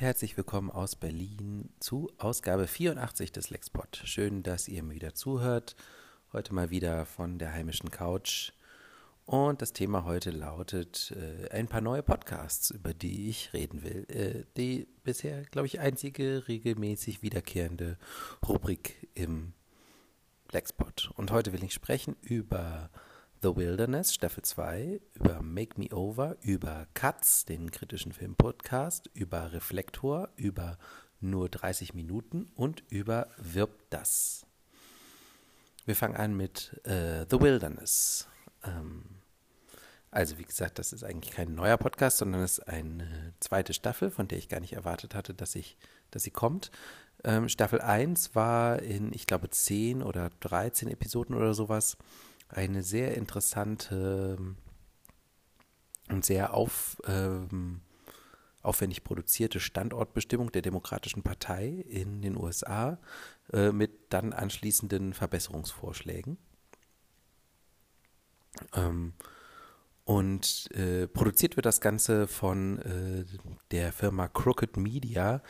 herzlich willkommen aus Berlin zu Ausgabe 84 des Lexpod. Schön, dass ihr mir wieder zuhört. Heute mal wieder von der heimischen Couch. Und das Thema heute lautet äh, ein paar neue Podcasts, über die ich reden will. Äh, die bisher, glaube ich, einzige regelmäßig wiederkehrende Rubrik im Lexpod. Und heute will ich sprechen über The Wilderness, Staffel 2, über Make Me Over, über Cuts, den kritischen Filmpodcast, über Reflektor, über nur 30 Minuten und über Wirb das. Wir fangen an mit äh, The Wilderness. Ähm, also wie gesagt, das ist eigentlich kein neuer Podcast, sondern es ist eine zweite Staffel, von der ich gar nicht erwartet hatte, dass, ich, dass sie kommt. Ähm, Staffel 1 war in, ich glaube, 10 oder 13 Episoden oder sowas eine sehr interessante und sehr auf, ähm, aufwendig produzierte Standortbestimmung der Demokratischen Partei in den USA äh, mit dann anschließenden Verbesserungsvorschlägen. Ähm, und äh, produziert wird das Ganze von äh, der Firma Crooked Media,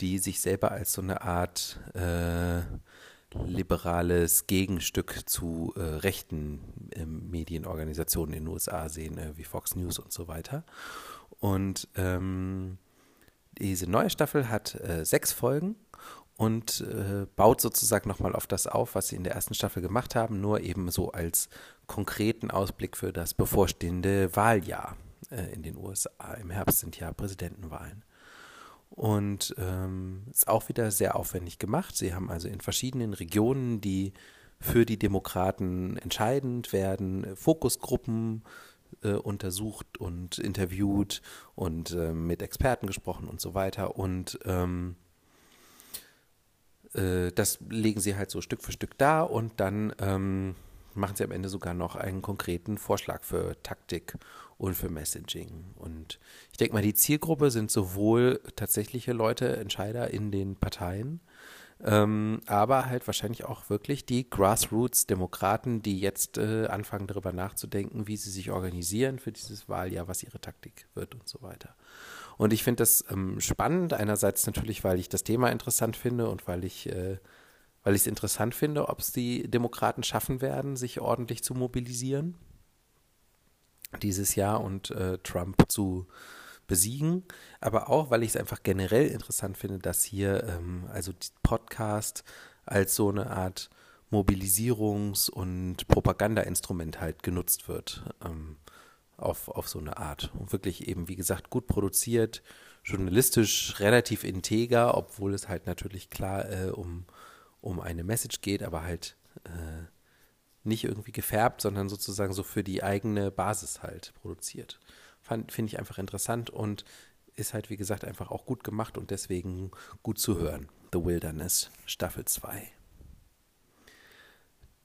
die sich selber als so eine Art äh, liberales Gegenstück zu äh, rechten äh, Medienorganisationen in den USA sehen, äh, wie Fox News und so weiter. Und ähm, diese neue Staffel hat äh, sechs Folgen und äh, baut sozusagen nochmal auf das auf, was sie in der ersten Staffel gemacht haben, nur eben so als konkreten Ausblick für das bevorstehende Wahljahr äh, in den USA. Im Herbst sind ja Präsidentenwahlen. Und ähm, ist auch wieder sehr aufwendig gemacht. Sie haben also in verschiedenen Regionen, die für die Demokraten entscheidend werden, Fokusgruppen äh, untersucht und interviewt und äh, mit Experten gesprochen und so weiter. Und ähm, äh, das legen sie halt so Stück für Stück da und dann ähm, machen sie am Ende sogar noch einen konkreten Vorschlag für Taktik und für Messaging. Und ich denke mal, die Zielgruppe sind sowohl tatsächliche Leute, Entscheider in den Parteien, ähm, aber halt wahrscheinlich auch wirklich die Grassroots-Demokraten, die jetzt äh, anfangen darüber nachzudenken, wie sie sich organisieren für dieses Wahljahr, was ihre Taktik wird und so weiter. Und ich finde das ähm, spannend, einerseits natürlich, weil ich das Thema interessant finde und weil ich äh, weil ich es interessant finde, ob es die Demokraten schaffen werden, sich ordentlich zu mobilisieren dieses Jahr und äh, Trump zu besiegen, aber auch, weil ich es einfach generell interessant finde, dass hier ähm, also Podcast als so eine Art Mobilisierungs- und Propagandainstrument halt genutzt wird ähm, auf, auf so eine Art. Und wirklich eben, wie gesagt, gut produziert, journalistisch relativ integer, obwohl es halt natürlich klar äh, um, um eine Message geht, aber halt äh, nicht irgendwie gefärbt, sondern sozusagen so für die eigene Basis halt produziert. Finde ich einfach interessant und ist halt, wie gesagt, einfach auch gut gemacht und deswegen gut zu hören. The Wilderness, Staffel 2.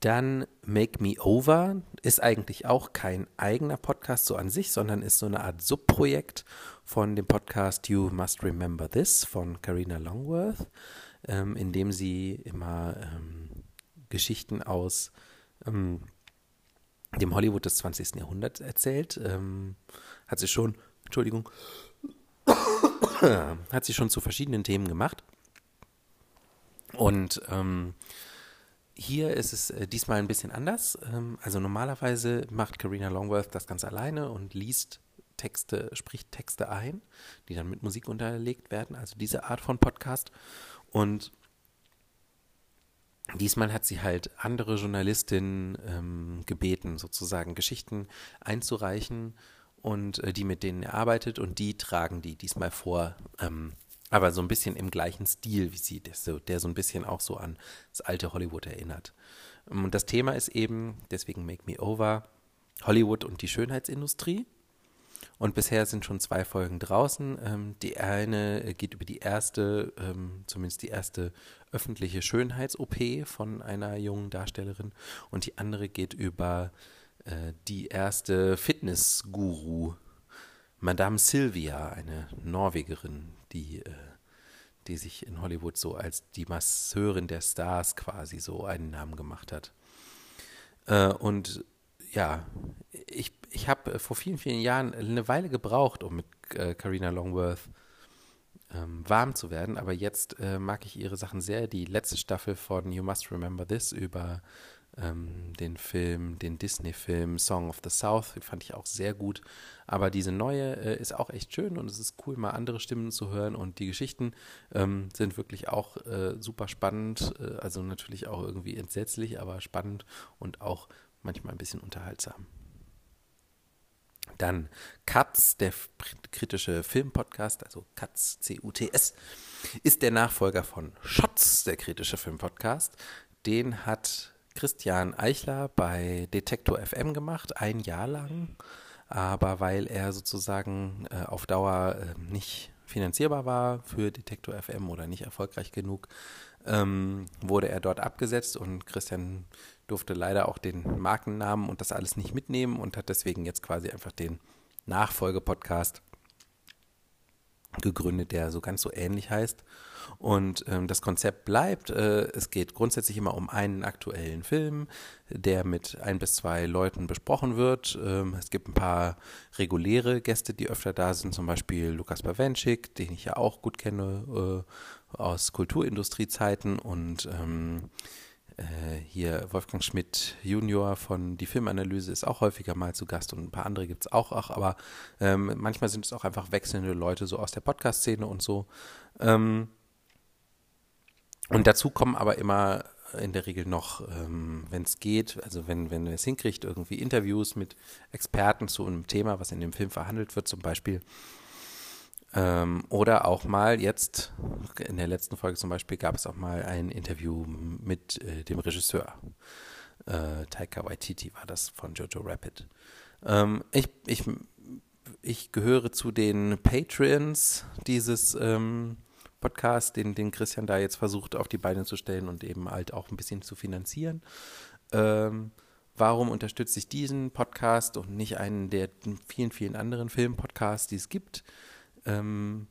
Dann Make Me Over ist eigentlich auch kein eigener Podcast so an sich, sondern ist so eine Art Subprojekt von dem Podcast You Must Remember This von Karina Longworth, ähm, in dem sie immer ähm, Geschichten aus ähm, dem Hollywood des 20. Jahrhunderts erzählt. Ähm, hat sie schon, Entschuldigung, hat sie schon zu verschiedenen Themen gemacht. Und ähm, hier ist es äh, diesmal ein bisschen anders. Ähm, also normalerweise macht Karina Longworth das ganz alleine und liest Texte, spricht Texte ein, die dann mit Musik unterlegt werden. Also diese Art von Podcast. Und Diesmal hat sie halt andere Journalistinnen ähm, gebeten, sozusagen Geschichten einzureichen und äh, die mit denen er arbeitet und die tragen die diesmal vor, ähm, aber so ein bisschen im gleichen Stil wie sie, der so, der so ein bisschen auch so an das alte Hollywood erinnert. Und das Thema ist eben, deswegen Make Me Over, Hollywood und die Schönheitsindustrie. Und bisher sind schon zwei Folgen draußen. Ähm, die eine geht über die erste, ähm, zumindest die erste öffentliche Schönheits-OP von einer jungen Darstellerin. Und die andere geht über äh, die erste Fitness-Guru, Madame Sylvia, eine Norwegerin, die, äh, die sich in Hollywood so als die Masseurin der Stars quasi so einen Namen gemacht hat. Äh, und ja, ich, ich habe vor vielen, vielen Jahren eine Weile gebraucht, um mit äh, Carina Longworth ähm, warm zu werden. Aber jetzt äh, mag ich ihre Sachen sehr. Die letzte Staffel von You Must Remember This über ähm, den Film, den Disney-Film Song of the South, fand ich auch sehr gut. Aber diese neue äh, ist auch echt schön und es ist cool, mal andere Stimmen zu hören. Und die Geschichten ähm, sind wirklich auch äh, super spannend. Äh, also natürlich auch irgendwie entsetzlich, aber spannend und auch manchmal ein bisschen unterhaltsam. Dann Katz, der kritische Filmpodcast, also Katz, C-U-T-S, ist der Nachfolger von Schotz, der kritische Filmpodcast. Den hat Christian Eichler bei Detektor FM gemacht, ein Jahr lang. Aber weil er sozusagen äh, auf Dauer äh, nicht finanzierbar war für Detektor FM oder nicht erfolgreich genug, ähm, wurde er dort abgesetzt und Christian durfte leider auch den Markennamen und das alles nicht mitnehmen und hat deswegen jetzt quasi einfach den Nachfolgepodcast gegründet, der so ganz so ähnlich heißt. Und ähm, das Konzept bleibt, äh, es geht grundsätzlich immer um einen aktuellen Film, der mit ein bis zwei Leuten besprochen wird. Ähm, es gibt ein paar reguläre Gäste, die öfter da sind, zum Beispiel Lukas Bawenschik, den ich ja auch gut kenne äh, aus Kulturindustriezeiten und ähm, äh, hier Wolfgang Schmidt Junior von Die Filmanalyse ist auch häufiger mal zu Gast und ein paar andere gibt es auch, auch aber ähm, manchmal sind es auch einfach wechselnde Leute so aus der Podcast-Szene und so. Ähm, und dazu kommen aber immer in der Regel noch, ähm, wenn es geht, also wenn, wenn es hinkriegt, irgendwie Interviews mit Experten zu einem Thema, was in dem Film verhandelt wird, zum Beispiel. Ähm, oder auch mal jetzt, in der letzten Folge zum Beispiel, gab es auch mal ein Interview mit äh, dem Regisseur. Äh, Taika Waititi war das von Jojo Rapid. Ähm, ich, ich, ich gehöre zu den Patreons dieses ähm, Podcast, den, den Christian da jetzt versucht auf die Beine zu stellen und eben halt auch ein bisschen zu finanzieren. Ähm, warum unterstütze ich diesen Podcast und nicht einen der vielen, vielen anderen Filmpodcasts, die es gibt? Ähm,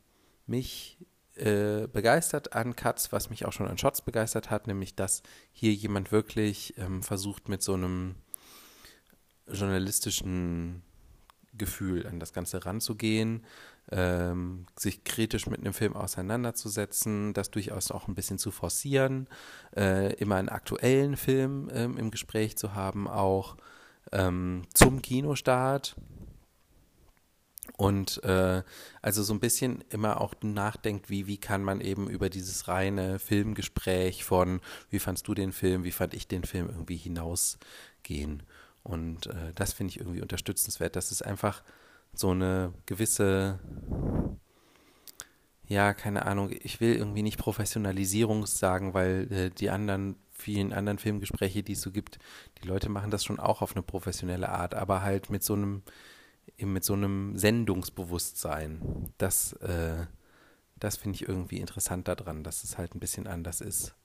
mich äh, begeistert an Katz, was mich auch schon an Shots begeistert hat, nämlich dass hier jemand wirklich ähm, versucht mit so einem journalistischen Gefühl an das Ganze ranzugehen, ähm, sich kritisch mit einem Film auseinanderzusetzen, das durchaus auch ein bisschen zu forcieren, äh, immer einen aktuellen Film ähm, im Gespräch zu haben, auch ähm, zum Kinostart. Und äh, also so ein bisschen immer auch nachdenkt, wie, wie kann man eben über dieses reine Filmgespräch von, wie fandst du den Film, wie fand ich den Film irgendwie hinausgehen. Und äh, das finde ich irgendwie unterstützenswert, dass es einfach so eine gewisse, ja, keine Ahnung, ich will irgendwie nicht Professionalisierung sagen, weil äh, die anderen, vielen anderen Filmgespräche, die es so gibt, die Leute machen das schon auch auf eine professionelle Art, aber halt mit so einem, eben mit so einem Sendungsbewusstsein. Das, äh, das finde ich irgendwie interessant daran, dass es halt ein bisschen anders ist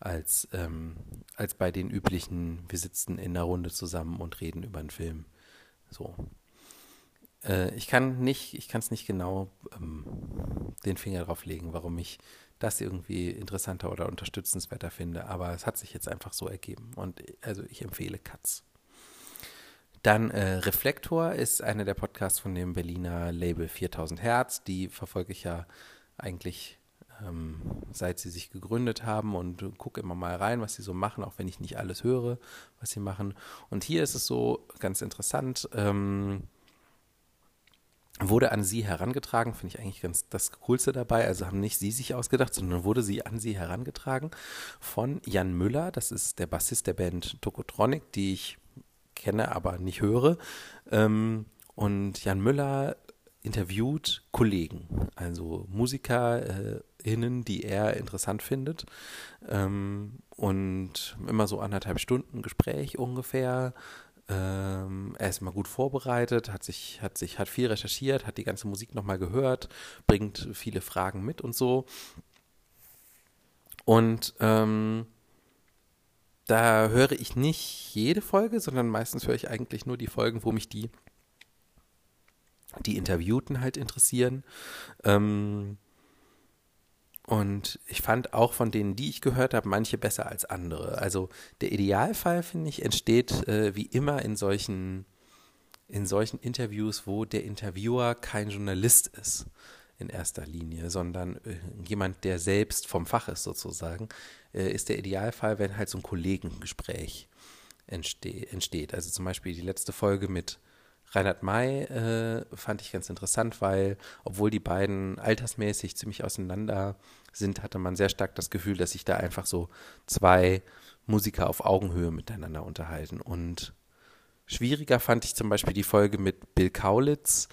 als, ähm, als bei den üblichen, wir sitzen in einer Runde zusammen und reden über einen Film. So. Äh, ich kann nicht, ich kann es nicht genau ähm, den Finger drauf legen, warum ich das irgendwie interessanter oder unterstützenswerter finde, aber es hat sich jetzt einfach so ergeben und also ich empfehle Katz. Dann äh, Reflektor ist einer der Podcasts von dem Berliner Label 4000 Hertz. Die verfolge ich ja eigentlich ähm, seit sie sich gegründet haben und gucke immer mal rein, was sie so machen, auch wenn ich nicht alles höre, was sie machen. Und hier ist es so ganz interessant. Ähm, wurde an sie herangetragen, finde ich eigentlich ganz das Coolste dabei. Also haben nicht sie sich ausgedacht, sondern wurde sie an sie herangetragen von Jan Müller. Das ist der Bassist der Band Tokotronic, die ich kenne, aber nicht höre. Ähm, und Jan Müller interviewt Kollegen, also MusikerInnen, die er interessant findet. Ähm, und immer so anderthalb Stunden Gespräch ungefähr. Ähm, er ist immer gut vorbereitet, hat sich, hat sich, hat viel recherchiert, hat die ganze Musik nochmal gehört, bringt viele Fragen mit und so. Und ähm, da höre ich nicht jede Folge, sondern meistens höre ich eigentlich nur die Folgen, wo mich die, die Interviewten halt interessieren. Ähm, und ich fand auch von denen, die ich gehört habe, manche besser als andere. Also der Idealfall, finde ich, entsteht äh, wie immer in solchen, in solchen Interviews, wo der Interviewer kein Journalist ist. in erster Linie, sondern äh, jemand, der selbst vom Fach ist sozusagen, äh, ist der Idealfall, wenn halt so ein Kollegengespräch entste entsteht. Also zum Beispiel die letzte Folge mit Reinhard May äh, fand ich ganz interessant, weil obwohl die beiden altersmäßig ziemlich auseinander sind, hatte man sehr stark das Gefühl, dass sich da einfach so zwei Musiker auf Augenhöhe miteinander unterhalten. Und schwieriger fand ich zum Beispiel die Folge mit Bill Kaulitz.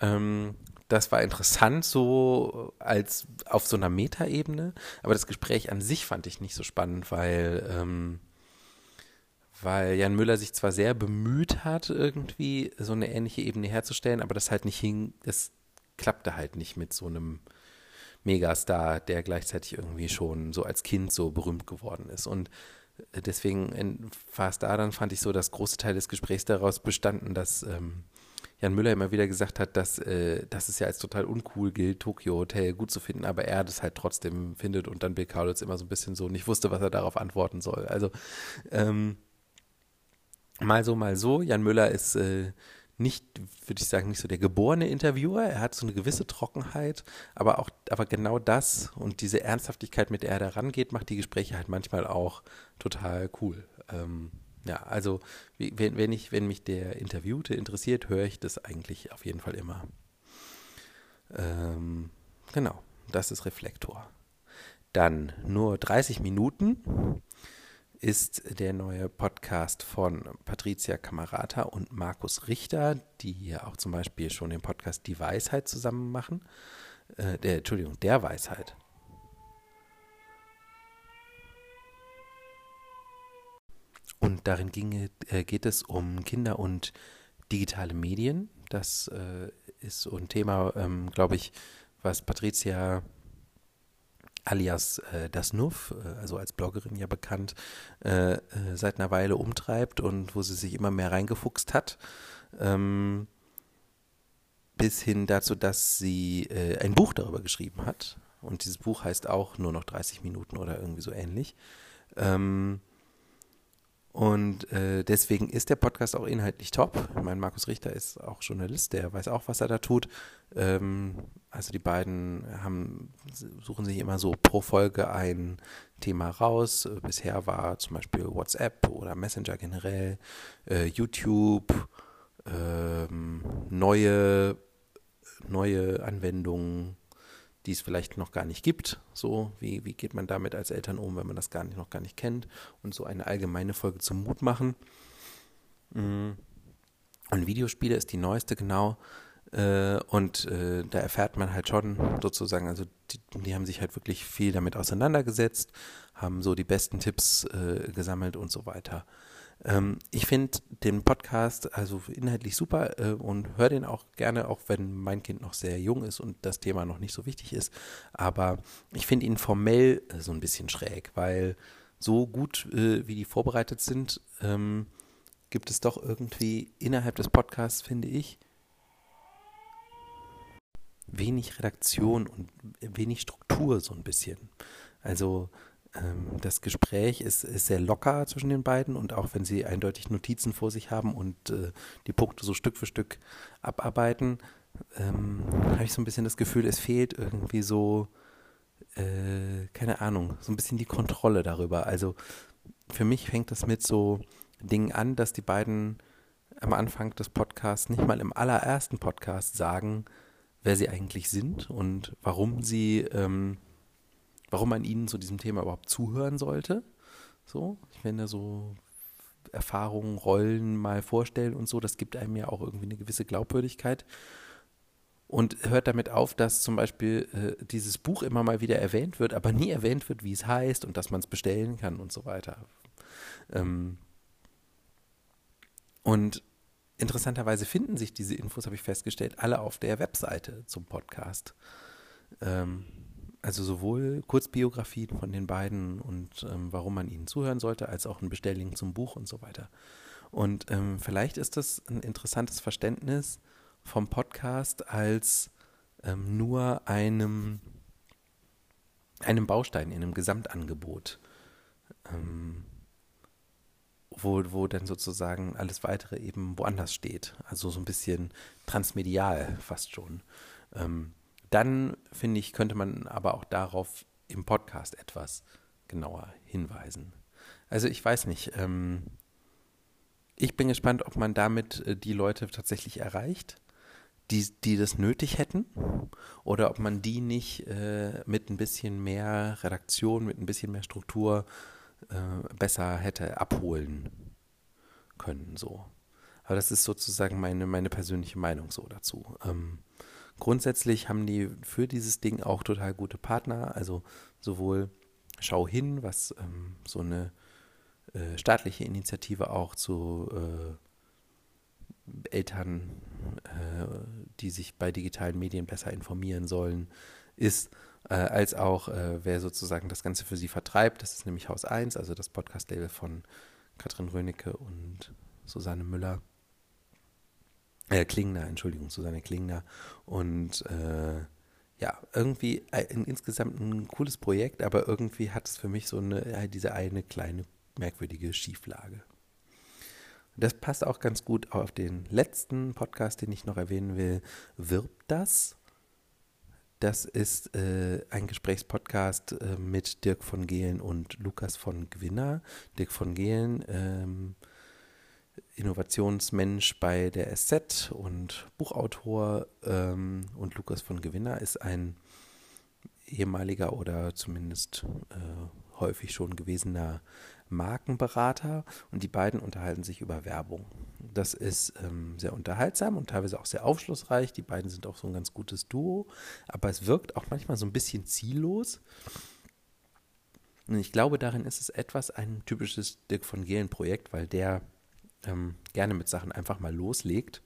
Ähm, das war interessant, so als auf so einer Metaebene, aber das Gespräch an sich fand ich nicht so spannend, weil ähm, weil Jan Müller sich zwar sehr bemüht hat, irgendwie so eine ähnliche Ebene herzustellen, aber das halt nicht hing, das klappte halt nicht mit so einem Megastar, der gleichzeitig irgendwie schon so als Kind so berühmt geworden ist. Und deswegen war es da dann, fand ich so, dass große Teil des Gesprächs daraus bestanden, dass ähm, Jan Müller immer wieder gesagt hat, dass, äh, dass es ja als total uncool gilt, Tokyo Hotel gut zu finden, aber er das halt trotzdem findet und dann Bill Kaulitz immer so ein bisschen so nicht wusste, was er darauf antworten soll. Also ähm, mal so, mal so. Jan Müller ist äh, nicht, würde ich sagen, nicht so der geborene Interviewer. Er hat so eine gewisse Trockenheit, aber auch, aber genau das und diese Ernsthaftigkeit, mit der er da rangeht, macht die Gespräche halt manchmal auch total cool. Ähm, ja, also wenn, wenn, ich, wenn mich der Interviewte interessiert, höre ich das eigentlich auf jeden Fall immer. Ähm, genau, das ist Reflektor. Dann nur 30 Minuten ist der neue Podcast von Patricia Camarata und Markus Richter, die ja auch zum Beispiel schon den Podcast Die Weisheit zusammen machen. Äh, der, Entschuldigung, der Weisheit. Darin ginge, äh, geht es um Kinder und digitale Medien. Das äh, ist so ein Thema, ähm, glaube ich, was Patricia alias äh, das Nuff, äh, also als Bloggerin ja bekannt, äh, äh, seit einer Weile umtreibt und wo sie sich immer mehr reingefuchst hat. Ähm, bis hin dazu, dass sie ein Buch darüber geschrieben hat. Und dieses Buch heißt auch nur noch 30 Minuten oder irgendwie so ähnlich. Ähm, und äh, deswegen ist der Podcast auch inhaltlich top. Ich meine, Markus Richter ist auch Journalist, der weiß auch, was er da tut. Ähm, also die beiden haben, suchen sich immer so pro Folge ein Thema raus. Bisher war zum Beispiel WhatsApp oder Messenger generell, äh, YouTube, ähm, neue, neue Anwendungen, die es vielleicht noch gar nicht gibt. So, wie, wie geht man damit als Eltern um, wenn man das gar nicht, noch gar nicht kennt? Und so eine allgemeine Folge zum Mut machen. Mm. Und Videospiele ist die neueste, genau. Äh, und äh, da erfährt man halt schon sozusagen, also die, die, haben sich halt wirklich viel damit auseinandergesetzt, haben so die besten Tipps äh, gesammelt und so weiter. Ähm, ich finde den Podcast also inhaltlich super äh, und höre den auch gerne, auch wenn mein Kind noch sehr jung ist und das Thema noch nicht so wichtig ist. Aber ich finde ihn formell äh, so ein bisschen schräg, weil so gut äh, wie die vorbereitet sind, ähm, gibt es doch irgendwie innerhalb des Podcasts, finde ich, wenig Redaktion und wenig Struktur so ein bisschen. Also das Gespräch ist, ist, sehr locker zwischen den beiden und auch wenn sie eindeutig Notizen vor sich haben und äh, die Punkte so Stück für Stück abarbeiten, ähm, habe ich so ein bisschen das Gefühl, es fehlt irgendwie so, äh, keine Ahnung, so ein bisschen die Kontrolle darüber. Also für mich fängt das mit so Dingen an, dass die beiden am Anfang des Podcasts, nicht mal im allerersten Podcast sagen, wer sie eigentlich sind und warum sie ähm, warum man ihnen zu diesem Thema überhaupt zuhören sollte. So, ich finde so Erfahrungen, Rollen mal vorstellen und so, das gibt einem ja auch irgendwie eine gewisse Glaubwürdigkeit. Und hört damit auf, dass zum Beispiel äh, dieses Buch immer mal wieder erwähnt wird, aber nie erwähnt wird, wie es heißt und dass man es bestellen kann und so weiter. Ähm und interessanterweise finden sich diese Infos, habe ich festgestellt, alle auf der Webseite zum Podcast. Ähm also sowohl Kurzbiografien von den beiden und ähm, warum man ihnen zuhören sollte, als auch ein Bestelllink zum Buch und so weiter. Und ähm, vielleicht ist das ein interessantes Verständnis vom Podcast als ähm, nur einem, einem Baustein in einem Gesamtangebot, ähm, wo, wo dann sozusagen alles weitere eben woanders steht. Also so ein bisschen transmedial fast schon. Ähm, dann finde ich, könnte man aber auch darauf im Podcast etwas genauer hinweisen. Also ich weiß nicht. Ähm, ich bin gespannt, ob man damit äh, die Leute tatsächlich erreicht, die, die das nötig hätten, oder ob man die nicht äh, mit ein bisschen mehr Redaktion, mit ein bisschen mehr Struktur äh, besser hätte abholen können. So. Aber das ist sozusagen meine, meine persönliche Meinung so dazu. Ähm, grundsätzlich haben die für dieses Ding auch total gute Partner, also sowohl Schau hin, was ähm, so eine äh, staatliche Initiative auch zu äh, Eltern, äh, die sich bei digitalen Medien besser informieren sollen, ist, äh, als auch äh, wer sozusagen das Ganze für sie vertreibt. Das ist nämlich Haus 1, also das Podcast-Label von Katrin Rönecke und Susanne Müller. Äh, Klingner, Entschuldigung, Susanne Klingner. Und äh, ja, irgendwie ein, insgesamt ein cooles Projekt, aber irgendwie hat es für mich so eine, diese eine kleine merkwürdige Schieflage. Das passt auch ganz gut auf den letzten Podcast, den ich noch erwähnen will. Wirbt das? Das ist äh, ein Gesprächspodcast äh, mit Dirk von Gehlen und Lukas von Gwinner. Dirk von Gehlen, ähm, Innovationsmensch bei der SZ und Buchautor ähm, und Lukas von Gewinner ist ein ehemaliger oder zumindest äh, häufig schon gewesener Markenberater und die beiden unterhalten sich über Werbung. Das ist ähm, sehr unterhaltsam und teilweise auch sehr aufschlussreich. Die beiden sind auch so ein ganz gutes Duo, aber es wirkt auch manchmal so ein bisschen ziellos. Und ich glaube, darin ist es etwas ein typisches Dirk von Gehlen Projekt, weil der ähm, gerne mit Sachen einfach mal loslegt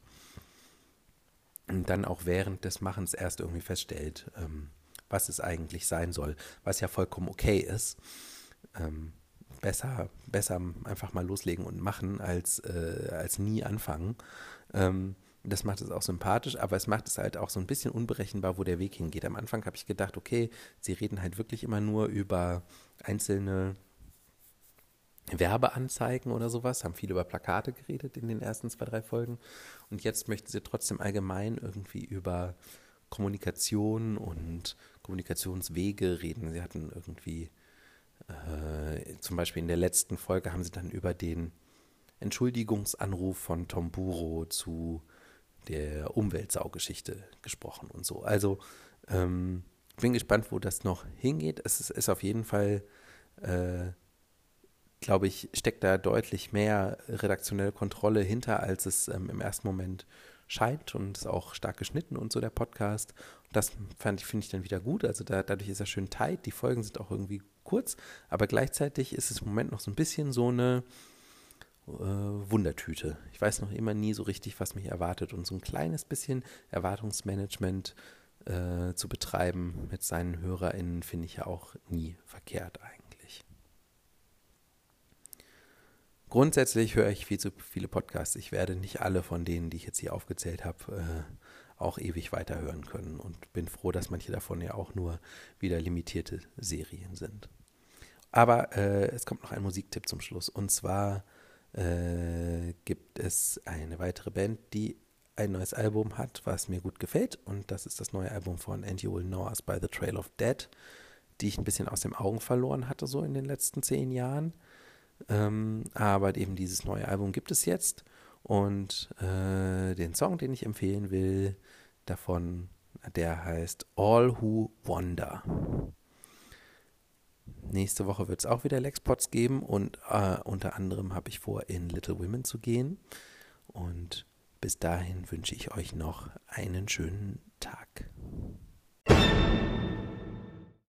und dann auch während des Machens erst irgendwie feststellt, ähm, was es eigentlich sein soll, was ja vollkommen okay ist. Ähm, besser, besser einfach mal loslegen und machen, als, äh, als nie anfangen. Ähm, das macht es auch sympathisch, aber es macht es halt auch so ein bisschen unberechenbar, wo der Weg hingeht. Am Anfang habe ich gedacht, okay, sie reden halt wirklich immer nur über einzelne Werbeanzeigen oder sowas, haben viel über Plakate geredet in den ersten zwei, drei Folgen. Und jetzt möchten sie trotzdem allgemein irgendwie über Kommunikation und Kommunikationswege reden. Sie hatten irgendwie äh, zum Beispiel in der letzten Folge haben sie dann über den Entschuldigungsanruf von Tom Buro zu der Umweltsaugeschichte gesprochen und so. Also ähm, bin gespannt, wo das noch hingeht. Es ist, ist auf jeden Fall, äh, glaube ich, steckt da deutlich mehr redaktionelle Kontrolle hinter, als es ähm, im ersten Moment scheint und ist auch stark geschnitten und so der Podcast. Das fand ich, finde ich dann wieder gut. Also da, dadurch ist er schön tight. Die Folgen sind auch irgendwie kurz, aber gleichzeitig ist es im Moment noch so ein bisschen so eine äh, Wundertüte. Ich weiß noch immer nie so richtig, was mich erwartet und so ein kleines bisschen Erwartungsmanagement äh, zu betreiben mit seinen HörerInnen finde ich ja auch nie verkehrt eigentlich. Grundsätzlich höre ich viel zu viele Podcasts. Ich werde nicht alle von denen, die ich jetzt hier aufgezählt habe, äh, auch ewig weiterhören können und bin froh, dass manche davon ja auch nur wieder limitierte Serien sind. Aber äh, es kommt noch ein Musiktipp zum Schluss. Und zwar äh, gibt es eine weitere Band, die ein neues Album hat, was mir gut gefällt. Und das ist das neue Album von And You Will Know Us by the Trail of Dead, die ich ein bisschen aus den Augen verloren hatte, so in den letzten zehn Jahren. Ähm, aber eben dieses neue Album gibt es jetzt. Und äh, den Song, den ich empfehlen will, davon, der heißt All Who Wonder. Nächste Woche wird es auch wieder Lexpots geben und äh, unter anderem habe ich vor, in Little Women zu gehen. Und bis dahin wünsche ich euch noch einen schönen